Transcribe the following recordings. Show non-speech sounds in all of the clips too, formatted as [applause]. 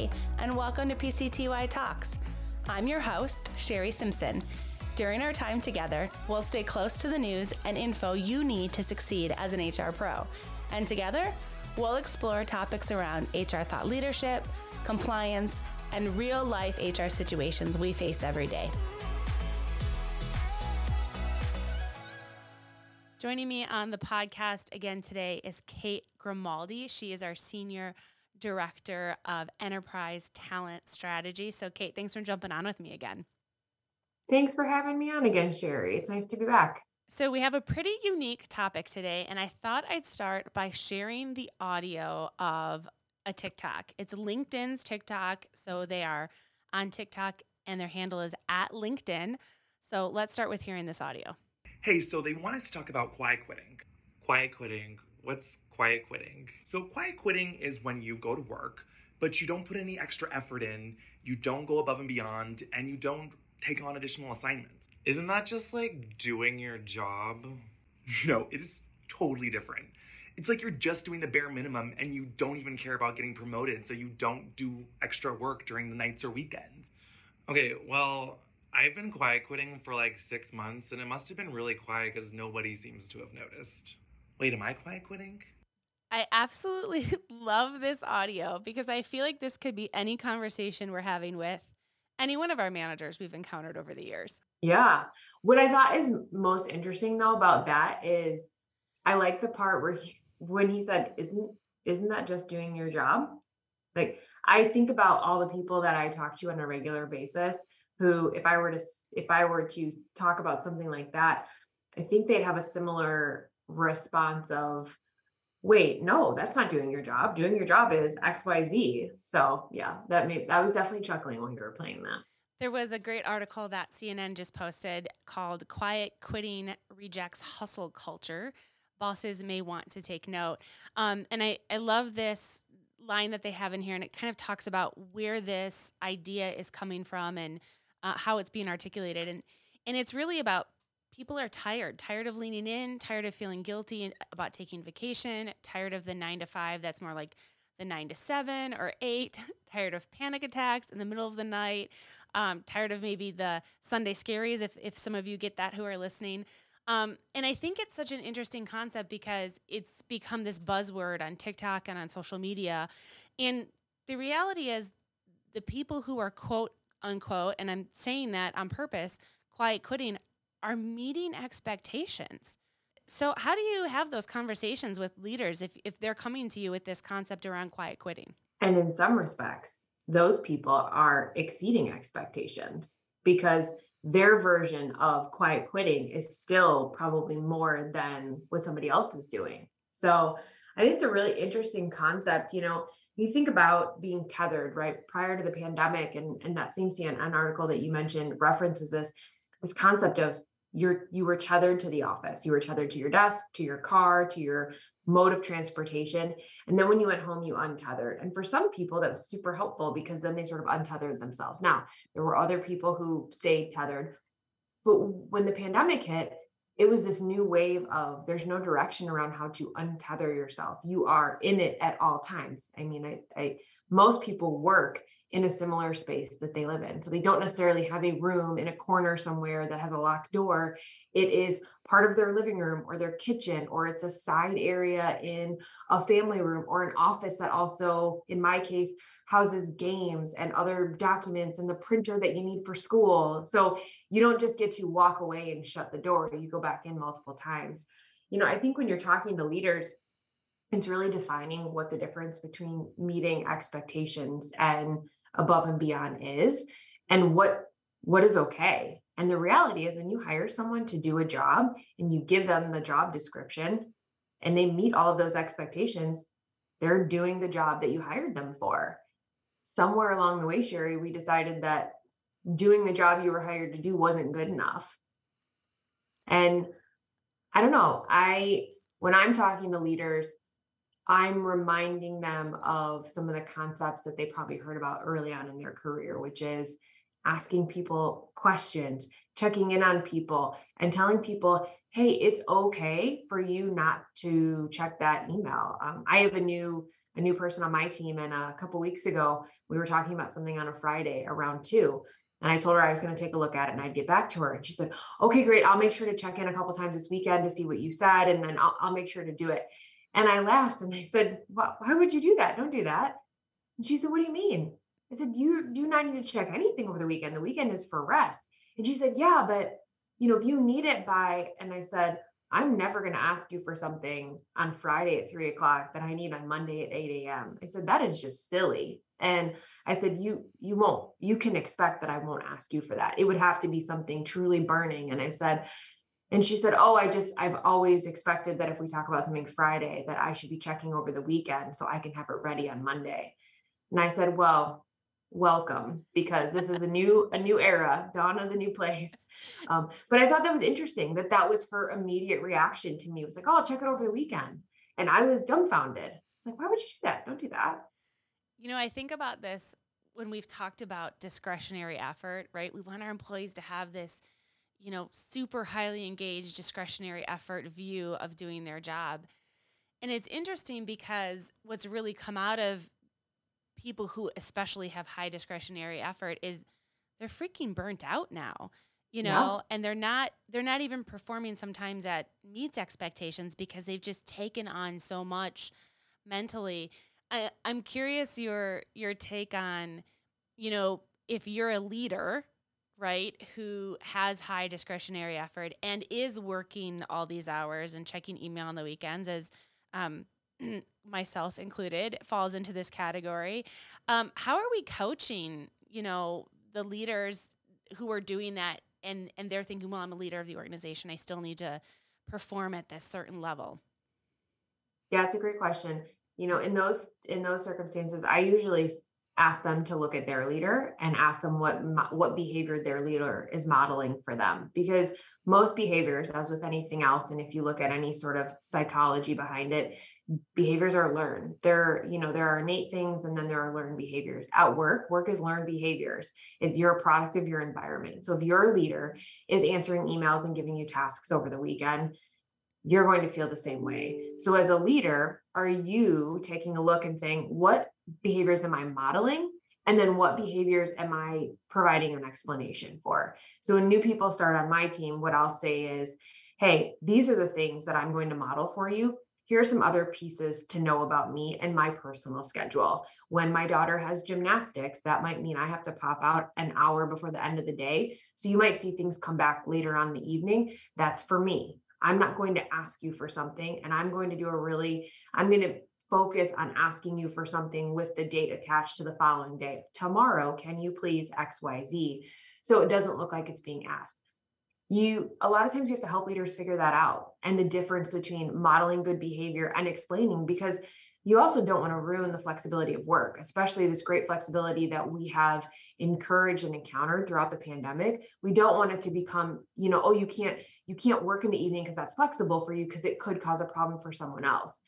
Hey, and welcome to PCTY Talks. I'm your host, Sherry Simpson. During our time together, we'll stay close to the news and info you need to succeed as an HR pro. And together, we'll explore topics around HR thought leadership, compliance, and real life HR situations we face every day. Joining me on the podcast again today is Kate Grimaldi. She is our senior director of enterprise talent strategy. So, Kate, thanks for jumping on with me again. Thanks for having me on again, Sherry. It's nice to be back. So, we have a pretty unique topic today, and I thought I'd start by sharing the audio of a TikTok. It's LinkedIn's TikTok. So, they are on TikTok, and their handle is at LinkedIn. So, let's start with hearing this audio. Hey, so they want us to talk about quiet quitting. Quiet quitting. What's quiet quitting? So, quiet quitting is when you go to work, but you don't put any extra effort in, you don't go above and beyond, and you don't take on additional assignments. Isn't that just like doing your job? [laughs] No, it is totally different. It's like you're just doing the bare minimum and you don't even care about getting promoted, so you don't do extra work during the nights or weekends. Okay, well, I've been quiet quitting for like six months, and it must have been really quiet because nobody seems to have noticed. Wait, am I quiet quitting? I absolutely [laughs] love this audio because I feel like this could be any conversation we're having with any one of our managers we've encountered over the years. Yeah. What I thought is most interesting though about that is I like the part where he, when he said, "Isn't isn't that just doing your job?" Like I think about all the people that I talk to on a regular basis who if i were to if i were to talk about something like that i think they'd have a similar response of wait no that's not doing your job. Doing your job is xyz so yeah that made was definitely chuckling when you were playing that. There was a great article that cnn just posted called quiet quitting rejects hustle culture. Bosses may want to take note. Um, and I, I love this line that they have in here and it kind of talks about where this idea is coming from and uh, how it's being articulated. And and it's really about people are tired tired of leaning in tired of feeling guilty about taking vacation tired of the nine to five that's more like the nine to seven or eight [laughs] tired of panic attacks in the middle of the night um, tired of maybe the sunday scaries if, if some of you get that who are listening. Um, and i think it's such an interesting concept because it's become this buzzword on tiktok and on social media. And the reality is the people who are quote unquote, and I'm saying that on purpose, quiet quitting are meeting expectations. So, how do you have those conversations with leaders if, if they're coming to you with this concept around quiet quitting? And in some respects, those people are exceeding expectations because their version of quiet quitting is still probably more than what somebody else is doing. So, I think it's a really interesting concept. You know, you think about being tethered, right? Prior to the pandemic, and, and that same CNN article that you mentioned references this this concept of you're you were tethered to the office, you were tethered to your desk, to your car, to your mode of transportation. And then when you went home, you untethered. And for some people, that was super helpful because then they sort of untethered themselves. Now, there were other people who stayed tethered. But when the pandemic hit, it was this new wave of there's no direction around how to untether yourself. You are in it at all times. I mean, I, I most people work in a similar space that they live in. So they don't necessarily have a room in a corner somewhere that has a locked door. It is part of their living room or their kitchen, or it's a side area in a family room or an office that also, in my case, houses games and other documents and the printer that you need for school. So you don't just get to walk away and shut the door, you go back in multiple times. You know, I think when you're talking to leaders, it's really defining what the difference between meeting expectations and above and beyond is and what what is okay. And the reality is when you hire someone to do a job and you give them the job description and they meet all of those expectations, they're doing the job that you hired them for somewhere along the way, Sherry, we decided that doing the job you were hired to do wasn't good enough. And I don't know, I, when I'm talking to leaders, I'm reminding them of some of the concepts that they probably heard about early on in their career, which is asking people questions, checking in on people, and telling people, hey, it's okay for you not to check that email. Um, I have a new a new person on my team. And a couple weeks ago, we were talking about something on a Friday around two. And I told her I was going to take a look at it and I'd get back to her. And she said, okay, great. I'll make sure to check in a couple times this weekend to see what you said. And then I'll, I'll make sure to do it. And I laughed and I said, why, why would you do that? Don't do that. And she said, what do you mean? I said, you do not need to check anything over the weekend. The weekend is for rest. And she said, yeah, but you know, if you need it by, and I said, I'm never going to ask you for something on Friday at three o'clock that I need on Monday at 8 a.m. I said, that is just silly. And I said, you, you won't, you can expect that I won't ask you for that. It would have to be something truly burning. And I said, and she said, Oh, I just, I've always expected that if we talk about something Friday, that I should be checking over the weekend so I can have it ready on Monday. And I said, Well, welcome because this is a new a new era dawn of the new place. [laughs] Um, but i thought that was interesting that that was her immediate reaction to me. It was like oh i'll check it over the weekend. And i was dumbfounded. It's like why would you do that? Don't do that. You know i think about this when we've talked about discretionary effort right? We want our employees to have this you know super highly engaged discretionary effort view of doing their job. And it's interesting because what's really come out of people who especially have high discretionary effort is they're freaking burnt out now you know? Yeah. and they're not they're not even performing sometimes at meets expectations because they've just taken on so much mentally. I, i'm curious your your take on you know if you're a leader right who has high discretionary effort and is working all these hours and checking email on the weekends as um, [clears throat] myself included, falls into this category. Um, how are we coaching, you know, the leaders who are doing that and and they're thinking, well, I'm a leader of the organization. I still need to perform at this certain level. Yeah, it's a great question. You know, in those in those circumstances, I usually ask them to look at their leader and ask them what what behavior their leader is modeling for them. Because most behaviors as with anything else and if you look at any sort of psychology behind it behaviors are learned. There you know there are innate things and then there are learned behaviors. At work work is learned behaviors. If you're a product of your environment. So if your leader is answering emails and giving you tasks over the weekend you're going to feel the same way. So, as a leader, are you taking a look and saying, what behaviors am I modeling? And then what behaviors am I providing an explanation for? So, when new people start on my team, what I'll say is, hey, these are the things that I'm going to model for you. Here are some other pieces to know about me and my personal schedule. When my daughter has gymnastics, that might mean I have to pop out an hour before the end of the day. So you might see things come back later on the evening. That's for me. I'm not going to ask you for something and I'm going to do a really, I'm going to focus on asking you for something with the date attached to the following day. Tomorrow, can you please XYZ? So it doesn't look like it's being asked. You, a lot of times, you have to help leaders figure that out and the difference between modeling good behavior and explaining because you also don't want to ruin the flexibility of work, especially this great flexibility that we have encouraged and encountered throughout the pandemic. We don't want it to become, you know, oh, you can't you can't work in the evening because that's flexible for you because it could cause a problem for someone else.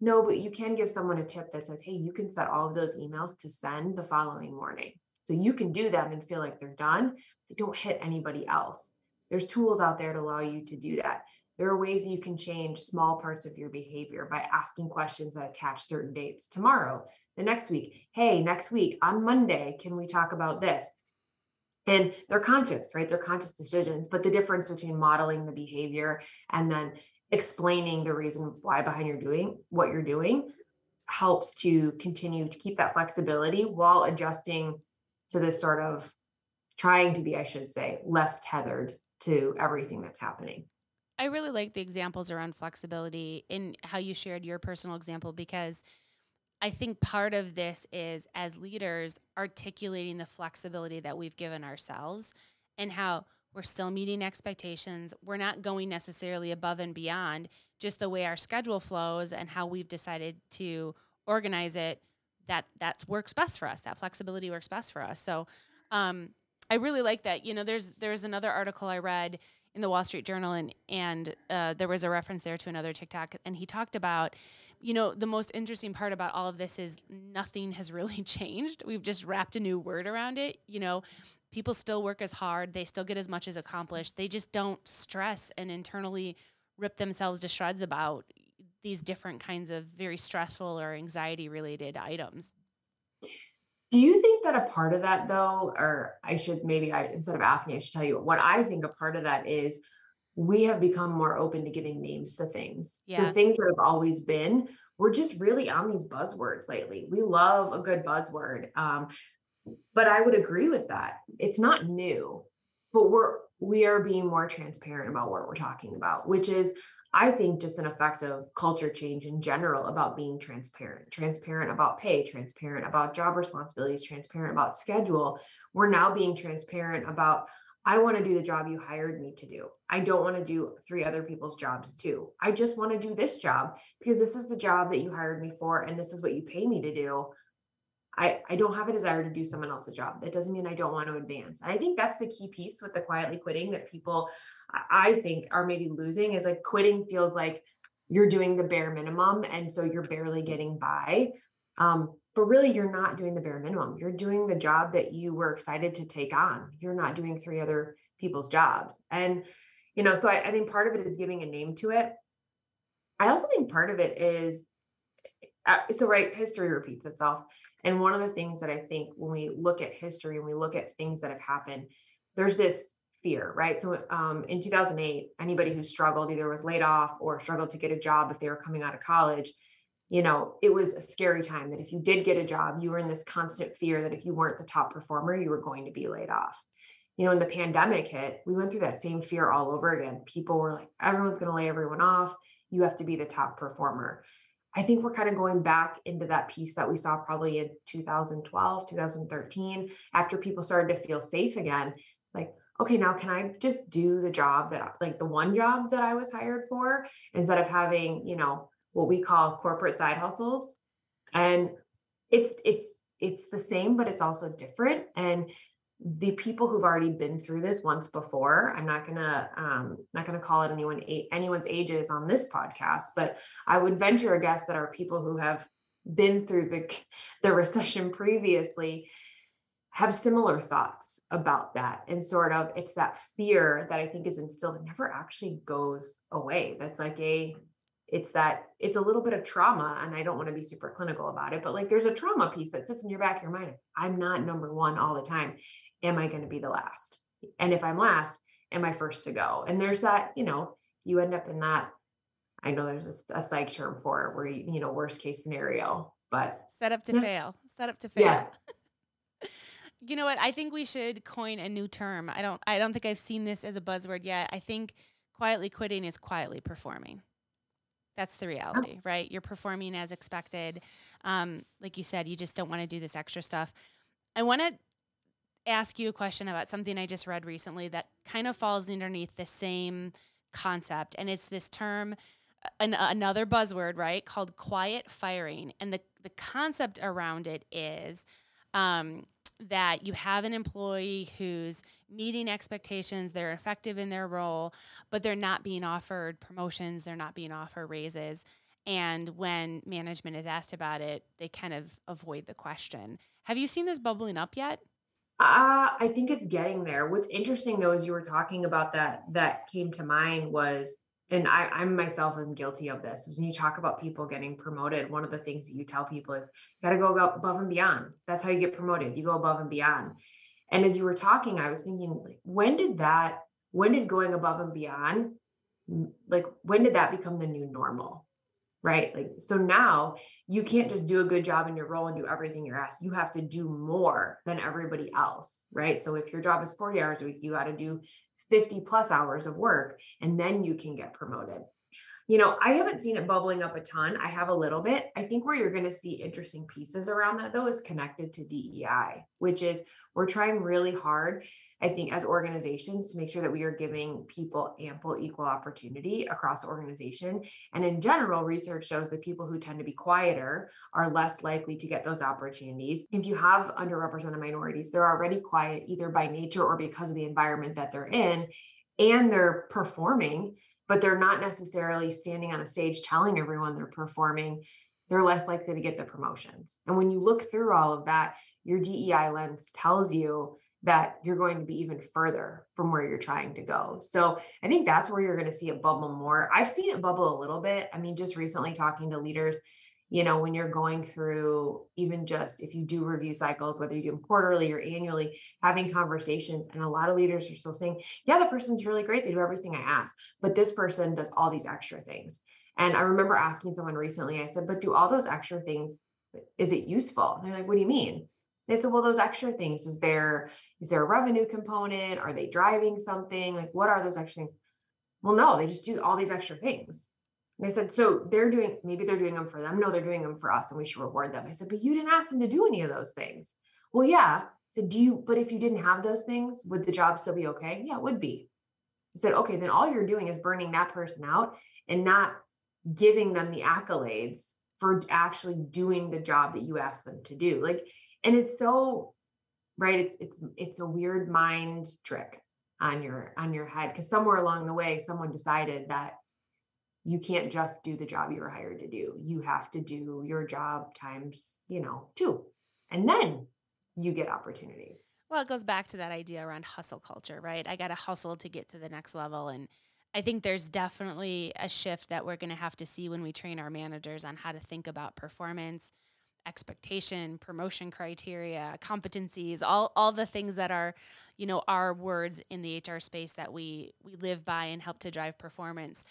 No, but you can give someone a tip that says, hey, you can set all of those emails to send the following morning. So you can do them and feel like they're done. They don't hit anybody else. There's tools out there to allow you to do that there are ways that you can change small parts of your behavior by asking questions that attach certain dates tomorrow the next week hey next week on monday can we talk about this? And they're conscious right? They're conscious decisions but the difference between modeling the behavior and then explaining the reason why behind you're doing what you're doing helps to continue to keep that flexibility while adjusting to this sort of trying to be i should say less tethered to everything that's happening I really like the examples around flexibility in how you shared your personal example because I think part of this is as leaders articulating the flexibility that we've given ourselves and how we're still meeting expectations. We're not going necessarily above and beyond, just the way our schedule flows and how we've decided to organize it. That that works best for us. That flexibility works best for us. So, um, I really like that. You know, there's there's another article I read in the Wall Street Journal, and and uh, there was a reference there to another TikTok, and he talked about, you know, the most interesting part about all of this is nothing has [laughs] really changed. We've just wrapped a new word around it. You know, people still work as hard, they still get as much as accomplished. They just don't stress and internally rip themselves to shreds about these different kinds of very stressful or anxiety related items. Do you think that a part of that though, or I should maybe I instead of asking, I should tell you what I think a part of that is we have become more open to giving names to things. Yeah. So things that have always been, we're just really on these buzzwords lately. We love a good buzzword. Um, but I would agree with that. It's not new, but we're we are being more transparent about what we're talking about, which is I think just an effect of culture change in general about being transparent, transparent about pay, transparent about job responsibilities, transparent about schedule. We're now being transparent about I want to do the job you hired me to do. I don't want to do three other people's jobs too. I just want to do this job because this is the job that you hired me for and this is what you pay me to do. I, I don't have a desire to do someone else's job. That doesn't mean I don't want to advance. And I think that's the key piece with the quietly quitting that people I think are maybe losing is like quitting feels like you're doing the bare minimum and so you're barely getting by. Um, but really you're not doing the bare minimum. You're doing the job that you were excited to take on. You're not doing three other people's jobs. And you know, so I, I think part of it is giving a name to it. I also think part of it is uh, so right history repeats itself and one of the things that I think when we look at history and we look at things that have happened, there's this fear, right? So um, in 2008, anybody who struggled either was laid off or struggled to get a job if they were coming out of college, you know, it was a scary time that if you did get a job, you were in this constant fear that if you weren't the top performer, you were going to be laid off. You know, when the pandemic hit, we went through that same fear all over again. People were like, everyone's going to lay everyone off. You have to be the top performer. I think we're kind of going back into that piece that we saw probably in 2012, 2013, after people started to feel safe again. Like, okay, now can I just do the job that, like the one job that I was hired for instead of having, you know, what we call corporate side hustles? And it's, it's, it's the same, but it's also different. And the people who've already been through this once before i'm not gonna um not gonna call it anyone anyone's ages on this podcast but i would venture a guess that are people who have been through the the recession previously have similar thoughts about that and sort of it's that fear that i think is instilled and never actually goes away. That's like a it's that it's a little bit of trauma and i don't want to be super clinical about it but like there's a trauma piece that sits in your back of your mind i'm not number one all the time am I going to be the last? And if I'm last, am I first to go? And there's that, you know, you end up in that. I know there's a, a psych term for it where you, you know, worst case scenario, but set up to yeah. fail, set up to fail. Yes. [laughs] you know what? I think we should coin a new term. I don't, I don't think I've seen this as a buzzword yet. I think quietly quitting is quietly performing. That's the reality, oh. right? You're performing as expected. Um, like you said, you just don't want to do this extra stuff. I want to ask you a question about something I just read recently that kind of falls underneath the same concept. And it's this term, an, another buzzword, right, called quiet firing. And the, the concept around it is um, that you have an employee who's meeting expectations, they're effective in their role, but they're not being offered promotions, they're not being offered raises. And when management is asked about it, they kind of avoid the question. Have you seen this bubbling up yet? Uh, I think it's getting there. What's interesting though, as you were talking about that, that came to mind was, and I, I myself am guilty of this. When you talk about people getting promoted, one of the things that you tell people is you got to go above and beyond. That's how you get promoted. You go above and beyond. And as you were talking, I was thinking, like, when did that, when did going above and beyond, like, when did that become the new normal? right? Like, so now you can't just do a good job in your role and do everything you're asked. You have to do more than everybody else, right? So if your job is 40 hours a week, you got to do 50 plus hours of work and then you can get promoted. You know, I haven't seen it bubbling up a ton. I have a little bit. I think where you're going to see interesting pieces around that though is connected to DEI, which is we're trying really hard I think as organizations to make sure that we are giving people ample equal opportunity across the organization. And in general, research shows that people who tend to be quieter are less likely to get those opportunities. If you have underrepresented minorities, they're already quiet either by nature or because of the environment that they're in, and they're performing, but they're not necessarily standing on a stage telling everyone they're performing they're less likely to get the promotions. And when you look through all of that, your DEI lens tells you that you're going to be even further from where you're trying to go. So I think that's where you're going to see it bubble more. I've seen it bubble a little bit. I mean, just recently talking to leaders, you know, when you're going through even just if you do review cycles, whether you do them quarterly or annually, having conversations. And a lot of leaders are still saying, yeah, the person's really great. They do everything I ask, but this person does all these extra things. And I remember asking someone recently, I said, but do all those extra things, is it useful? And they're like, what do you mean? They said, well, those extra things, is there, is there a revenue component? Are they driving something? Like, what are those extra things? Well, no, they just do all these extra things. And I said, so they're doing, maybe they're doing them for them. No, they're doing them for us and we should reward them. I said, but you didn't ask them to do any of those things. Well, yeah. I said, do you, but if you didn't have those things, would the job still be okay? Yeah, it would be. I said, okay, then all you're doing is burning that person out and not giving them the accolades for actually doing the job that you asked them to do. Like and it's so right it's it's it's a weird mind trick on your on your head because somewhere along the way someone decided that you can't just do the job you were hired to do. You have to do your job times you know two. And then you get opportunities. Well it goes back to that idea around hustle culture right? I got to hustle to get to the next level. And i think there's definitely a shift that we're going to have to see when we train our managers on how to think about performance expectation, promotion criteria, competencies, all all the things that are, you know, our words in the HR space that we we live by and help to drive performance.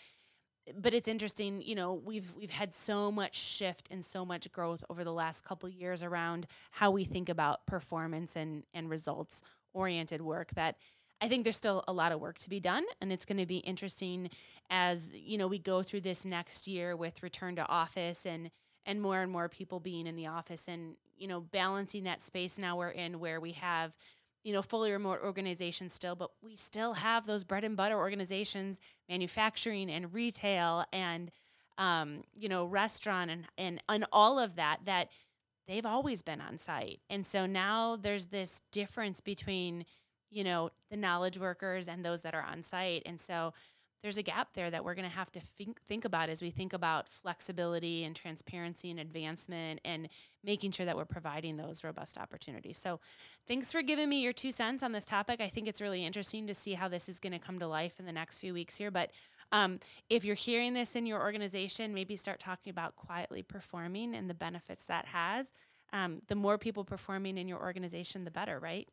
But it's interesting, you know, we've we've had so much shift and so much growth over the last couple years around how we think about performance and and results oriented work that I think there's still a lot of work to be done and it's going to be interesting as, you know, we go through this next year with return to office and and more and more people being in the office and you know balancing that space now we're in where we have you know fully remote organizations still but we still have those bread and butter organizations manufacturing and retail and um, you know restaurant and, and and all of that that they've always been on site. And so now there's this difference between you know the knowledge workers and those that are on site. And so there's a gap there that we're going to have to think, think about as we think about flexibility and transparency and advancement and making sure that we're providing those robust opportunities. So, thanks for giving me your two cents on this topic. I think it's really interesting to see how this is going to come to life in the next few weeks here. But um, if you're hearing this in your organization, maybe start talking about quietly performing and the benefits that has. Um, the more people performing in your organization, the better, right?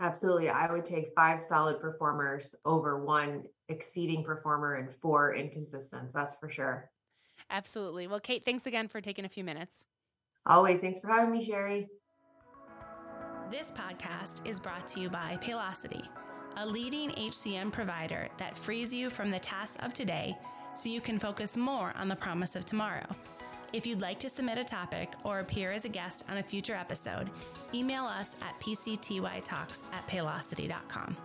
Absolutely. I would take five solid performers over one exceeding performer and four inconsistents. That's for sure. Absolutely. Well, Kate, thanks again for taking a few minutes. Always. Thanks for having me, Sherry. This podcast is brought to you by Paylocity, a leading HCM provider that frees you from the tasks of today so you can focus more on the promise of tomorrow. If you'd like to submit a topic or appear as a guest on a future episode, email us at pctytalks at paylocity.com.